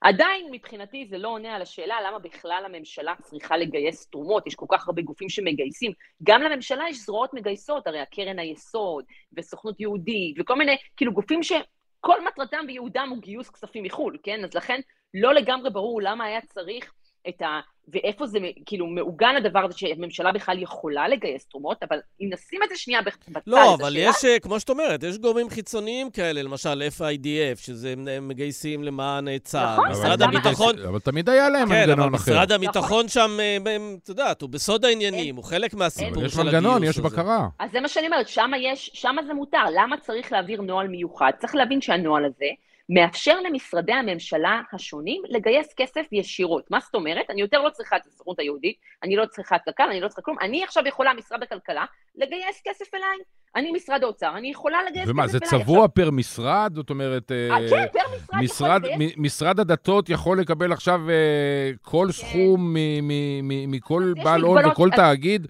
עדיין מבחינתי זה לא עונה על השאלה למה בכלל הממשלה צריכה לגייס תרומות, יש כל כך הרבה גופים שמגייסים, גם לממשלה יש זרועות מגייסות, הרי הקרן היסוד וסוכנות יהודית וכל מיני, כאילו גופים שכל מטרתם וייעודם הוא גיוס כספים מחו"ל, כן? אז לכן לא לגמרי ברור למה היה צריך את ה... ואיפה זה כאילו מעוגן הדבר הזה שהממשלה בכלל יכולה לגייס תרומות, אבל אם נשים את זה שנייה בצד, לא, אבל השאלה... יש, אה, כמו שאת אומרת, יש גורמים חיצוניים כאלה, למשל FIDF, שזה הם מגייסים למען אה, צה"ל. נכון, משרד הביטחון... אבל תמיד היה להם כן, מנגנון אחר. כן, אבל משרד הביטחון נכון. שם, אה, את יודעת, הוא בסוד העניינים, הוא חלק מהסיפור של הגיוס הזה. יש מנגנון, יש בקרה. אז זה מה שאני אומרת, שם זה מותר. למה צריך להעביר נוהל מיוחד? צריך להבין שהנוהל הזה... מאפשר למשרדי הממשלה השונים לגייס כסף ישירות. מה זאת אומרת? אני יותר לא צריכה את הסוכנות היהודית, אני לא צריכה את קק"ל, אני לא צריכה כלום, אני עכשיו יכולה, משרד הכלכלה, לגייס כסף אליי. אני משרד האוצר, אני יכולה לגייס כסף ומה, אליי. זה צבוע עכשיו... פר משרד? זאת אומרת, אה, כן, פר משרד, משרד יכול. משרד הדתות יכול לקבל עכשיו אה, כל כן. סכום מכל בעל הון וכל אז- תאגיד?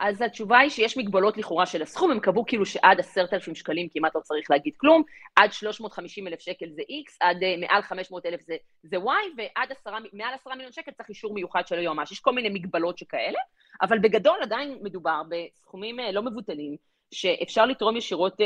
אז התשובה היא שיש מגבלות לכאורה של הסכום, הם קבעו כאילו שעד עשרת אלפים שקלים כמעט לא צריך להגיד כלום, עד 350 אלף שקל זה X, עד uh, מעל 500 אלף זה, זה Y, ועד עשרה, מעל עשרה מיליון שקל צריך אישור מיוחד של היועמ"ש. יש כל מיני מגבלות שכאלה, אבל בגדול עדיין מדובר בסכומים uh, לא מבוטלים, שאפשר לתרום ישירות uh,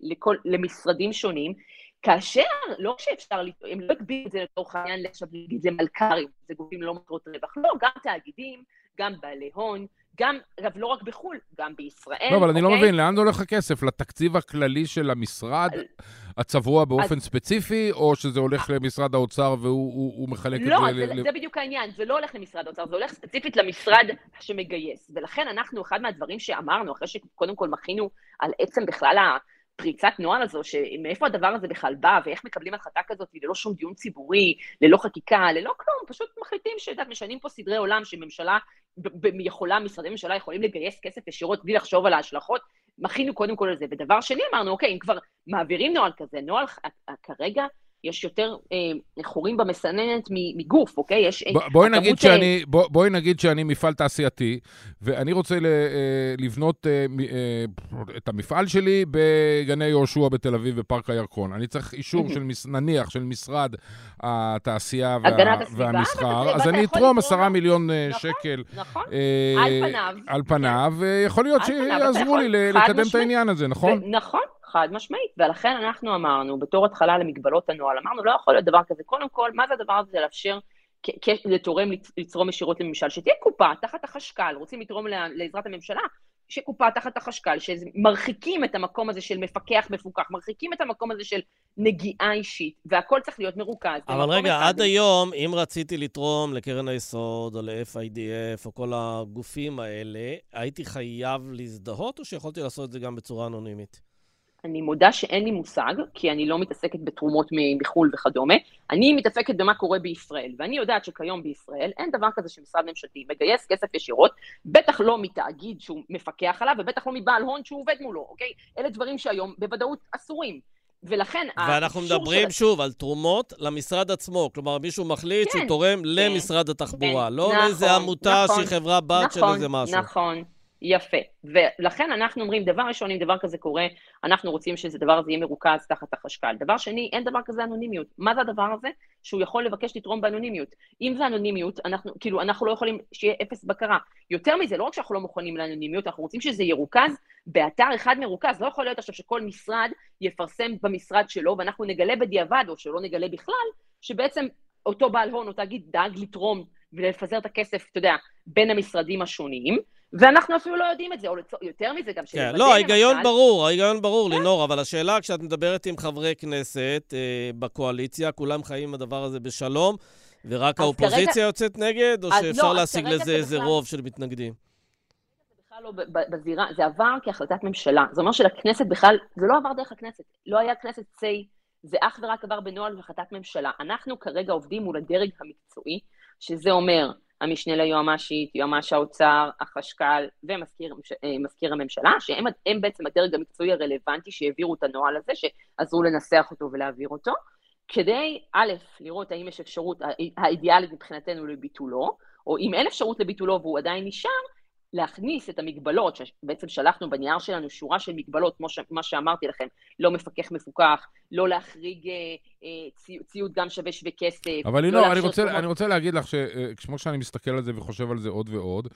לכל, למשרדים שונים, כאשר, לא שאפשר, הם לא הגבילו את זה לתוך העניין, עכשיו להגיד למלכ"רים, זה גופים לא מטרות רווח, לא, גם תאגידים, גם בעלי הון, גם, אגב, לא רק בחו"ל, גם בישראל. לא, אבל אני לא אוקיי? מבין, לאן הולך הכסף? לתקציב הכללי של המשרד הצבוע באופן ספציפי, או שזה הולך למשרד האוצר והוא הוא- הוא מחלק את לא, זה? זה, ל- זה בדיוק העניין, זה לא הולך למשרד האוצר, זה הולך ספציפית למשרד שמגייס. ולכן אנחנו, אחד מהדברים שאמרנו, אחרי שקודם כל מחינו על עצם בכלל הפריצת נוהל הזו, שמאיפה הדבר הזה בכלל בא, ואיך מקבלים החלטה כזאת ללא שום דיון ציבורי, ללא חקיקה, ללא כלום, פשוט מחליטים שאת משנים פה סדרי עולם שממשלה יכולה, משרדי ממשלה יכולים לגייס כסף ישירות בלי לחשוב על ההשלכות. מחינו קודם כל על זה. ודבר שני, אמרנו, אוקיי, אם כבר מעבירים נוהל כזה, נוהל אה, כרגע יש יותר אה, חורים במסננת מגוף, אוקיי? יש... אה, ב- בואי נגיד, אה, שאני, בוא, בואי נגיד שאני מפעל תעשייתי, ואני רוצה ל, אה, לבנות אה, אה, את המפעל שלי בגני יהושע בתל אביב, בפארק הירקון. אני צריך אישור. של, מס- נניח, של משרד התעשייה וה, והמסחר, אז אני אתרום לתרום עשרה לו. מיליון נכון, שקל. נכון. אה, על פניו. על פניו, ויכול להיות פניו, אתה שיעזרו לי לקדם את. העניין הזה, נכון? נכון, חד משמעית. ולכן אנחנו אמרנו, בתור התחלה למגבלות הנוהל, אמרנו, לא יכול להיות דבר כזה. קודם כל, מה זה הדבר הזה? זה לאפשר לתורם לצ- לתרום ישירות לממשל, שתהיה קופה תחת החשכ"ל, רוצים לתרום לעזרת הממשלה, שקופה תחת החשכ"ל, שמרחיקים את המקום הזה של מפקח מפוקח, מרחיקים את המקום הזה של נגיעה אישית, והכל צריך להיות מרוכז. אבל רגע, אחד. עד היום, אם רציתי לתרום לקרן היסוד או ל-FIDF או כל הגופים האלה, הייתי חייב להזדהות או שיכולתי לעשות את זה גם בצורה אנונימית? אני מודה שאין לי מושג, כי אני לא מתעסקת בתרומות מחו"ל וכדומה. אני מתעסקת במה קורה בישראל, ואני יודעת שכיום בישראל אין דבר כזה שמשרד ממשלתי מגייס כסף ישירות, בטח לא מתאגיד שהוא מפקח עליו, ובטח לא מבעל הון שהוא עובד מולו, אוקיי? אלה דברים שהיום בוודאות אסורים. ולכן, ואנחנו מדברים של- שוב על תרומות למשרד עצמו. כלומר, מישהו מחליט כן, שהוא תורם למשרד התחבורה, כן, לא נכון, לאיזה עמותה נכון, שהיא חברה בת של נכון, איזה משהו. נכון, יפה. ולכן אנחנו אומרים, דבר ראשון, אם דבר כזה קורה, אנחנו רוצים שזה דבר הזה יהיה מרוכז תחת החשכ"ל. דבר שני, אין דבר כזה אנונימיות. מה זה הדבר הזה? שהוא יכול לבקש לתרום באנונימיות. אם זה אנונימיות, אנחנו, כאילו, אנחנו לא יכולים שיהיה אפס בקרה. יותר מזה, לא רק שאנחנו לא מוכנים לאנונימיות, אנחנו רוצים שזה ירוכז באתר אחד מרוכז. לא יכול להיות עכשיו שכל משרד יפרסם במשרד שלו, ואנחנו נגלה בדיעבד, או שלא נגלה בכלל, שבעצם אותו בעל הון או תאגיד דאג לתרום ולפזר את הכסף, אתה יודע, בין המשרדים השונים, ואנחנו אפילו לא יודעים את זה, או. יותר מזה גם, כן, לא, ההיגיון למשל- ברור, ההיגיון ברור, לינור, אבל השאלה, כשאת מדברת עם חברי כנסת אה, בקואליציה, כולם חיים עם הדבר הזה בשלום, ורק האופוזיציה כרגע- יוצאת נגד, או אז שאפשר לא, להשיג לזה זה איזה בכלל- רוב של מתנגדים? זה בכלל לא בזירה, זה עבר כהחלטת ממשלה. זה אומר שלכנסת בכלל, זה לא עבר דרך הכנסת. לא היה כנסת סיי, זה אך ורק עבר בנוהל והחלטת ממשלה. אנחנו כרגע עובדים מול הדרג המקצועי, שזה אומר המשנה ליועמ"שית, יועמ"ש האוצר, החשכ"ל ומזכיר אה, הממשלה, שהם הם בעצם הדרג המקצועי הרלוונטי שהעבירו את הנוהל הזה, שעזרו לנסח אותו ולהעביר אותו, כדי, א', לראות האם יש אפשרות האידיאלית מבחינתנו לביטולו, או אם אין אפשרות לביטולו והוא עדיין נשאר, להכניס את המגבלות, שבעצם שלחנו בנייר שלנו שורה של מגבלות, כמו ש, מה שאמרתי לכם, לא מפקח מפוקח, לא להחריג אה, אה, צי, ציוד גם שווה שווה כסף. אבל לא לינור, אני רוצה, תרומות. אני רוצה להגיד לך שכמו שאני מסתכל על זה וחושב על זה עוד ועוד,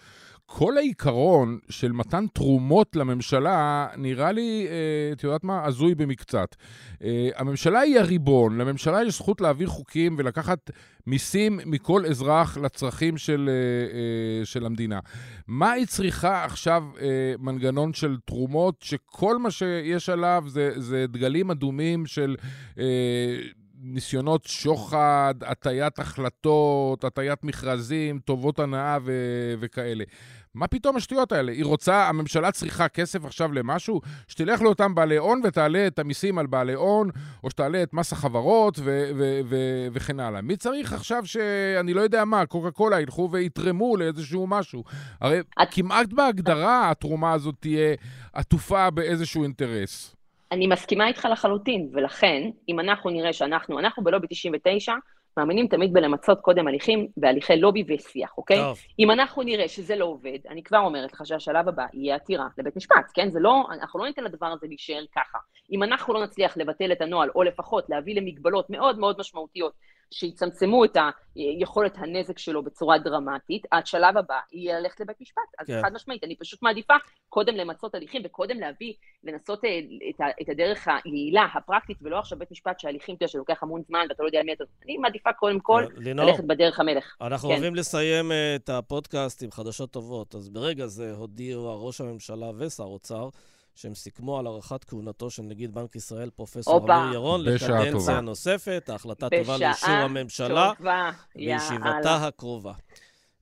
כל העיקרון של מתן תרומות לממשלה נראה לי, אה, את יודעת מה, הזוי במקצת. אה, הממשלה היא הריבון, לממשלה יש זכות להעביר חוקים ולקחת מיסים מכל אזרח לצרכים של, אה, אה, של המדינה. מה היא צריכה עכשיו אה, מנגנון של תרומות, שכל מה שיש עליו זה, זה דגלים אדומים של... אה, ניסיונות שוחד, הטיית החלטות, הטיית מכרזים, טובות הנאה ו- וכאלה. מה פתאום השטויות האלה? היא רוצה, הממשלה צריכה כסף עכשיו למשהו? שתלך לאותם בעלי הון ותעלה את המיסים על בעלי הון, או שתעלה את מס החברות ו- ו- ו- וכן הלאה. מי צריך עכשיו שאני לא יודע מה, קוקה קולה ילכו ויתרמו לאיזשהו משהו? הרי את... כמעט בהגדרה התרומה הזאת תהיה עטופה באיזשהו אינטרס. אני מסכימה איתך לחלוטין, ולכן, אם אנחנו נראה שאנחנו, אנחנו בלובי 99, מאמינים תמיד בלמצות קודם הליכים בהליכי לובי ושיח, אוקיי? טוב. אם אנחנו נראה שזה לא עובד, אני כבר אומרת לך שהשלב הבא יהיה עתירה לבית משפט, כן? זה לא, אנחנו לא ניתן לדבר הזה להישאר ככה. אם אנחנו לא נצליח לבטל את הנוהל, או לפחות להביא למגבלות מאוד מאוד משמעותיות שיצמצמו את היכולת הנזק שלו בצורה דרמטית, השלב הבא יהיה ללכת לבית משפט. אז כן. חד משמעית, אני פשוט מעדיפה קודם למצות הליכים וקודם להביא, לנסות אה, את, הדרך היעילה, הפרקטית, ולא עכשיו בית משפט שההליכים תראה שלוקח המון זמן ואתה לא יודע מי אתה... אני מעדיפה קודם כל אה, לינור, ללכת בדרך המלך. אנחנו כן. אוהבים לסיים אה, את הפודקאסט עם חדשות טובות, אז ברגע זה הודיעו ראש הממשלה ושר אוצר שהם סיכמו על הארכת כהונתו של נגיד בנק ישראל, פרופסור אמיר ירון, לקדנציה נוספת. ההחלטה תובא לאישור הממשלה בישיבתה הקרובה.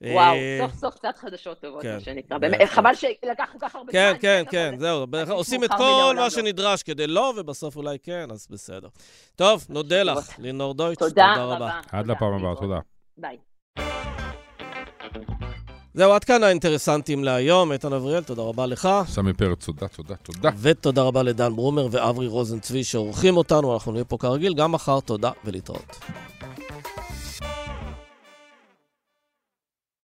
וואו, אה, סוף סוף קצת חדשות טובות, מה כן, שנקרא. באמת, חבל שלקח כל כך הרבה כן, זמן. כן, כן, כן, זהו. עושים את כל מה שנדרש כדי לא, ובסוף אולי כן, אז בסדר. טוב, נודה לך, לינור דויטש, תודה רבה. עד לפעם הבאה, תודה. ביי. זהו, עד כאן האינטרסנטים להיום. איתן אבריאל, תודה רבה לך. סמי פרץ, תודה, תודה, תודה. ותודה רבה לדן ברומר ואברי רוזנצבי שעורכים אותנו. אנחנו נהיה פה כרגיל גם מחר, תודה ולהתראות.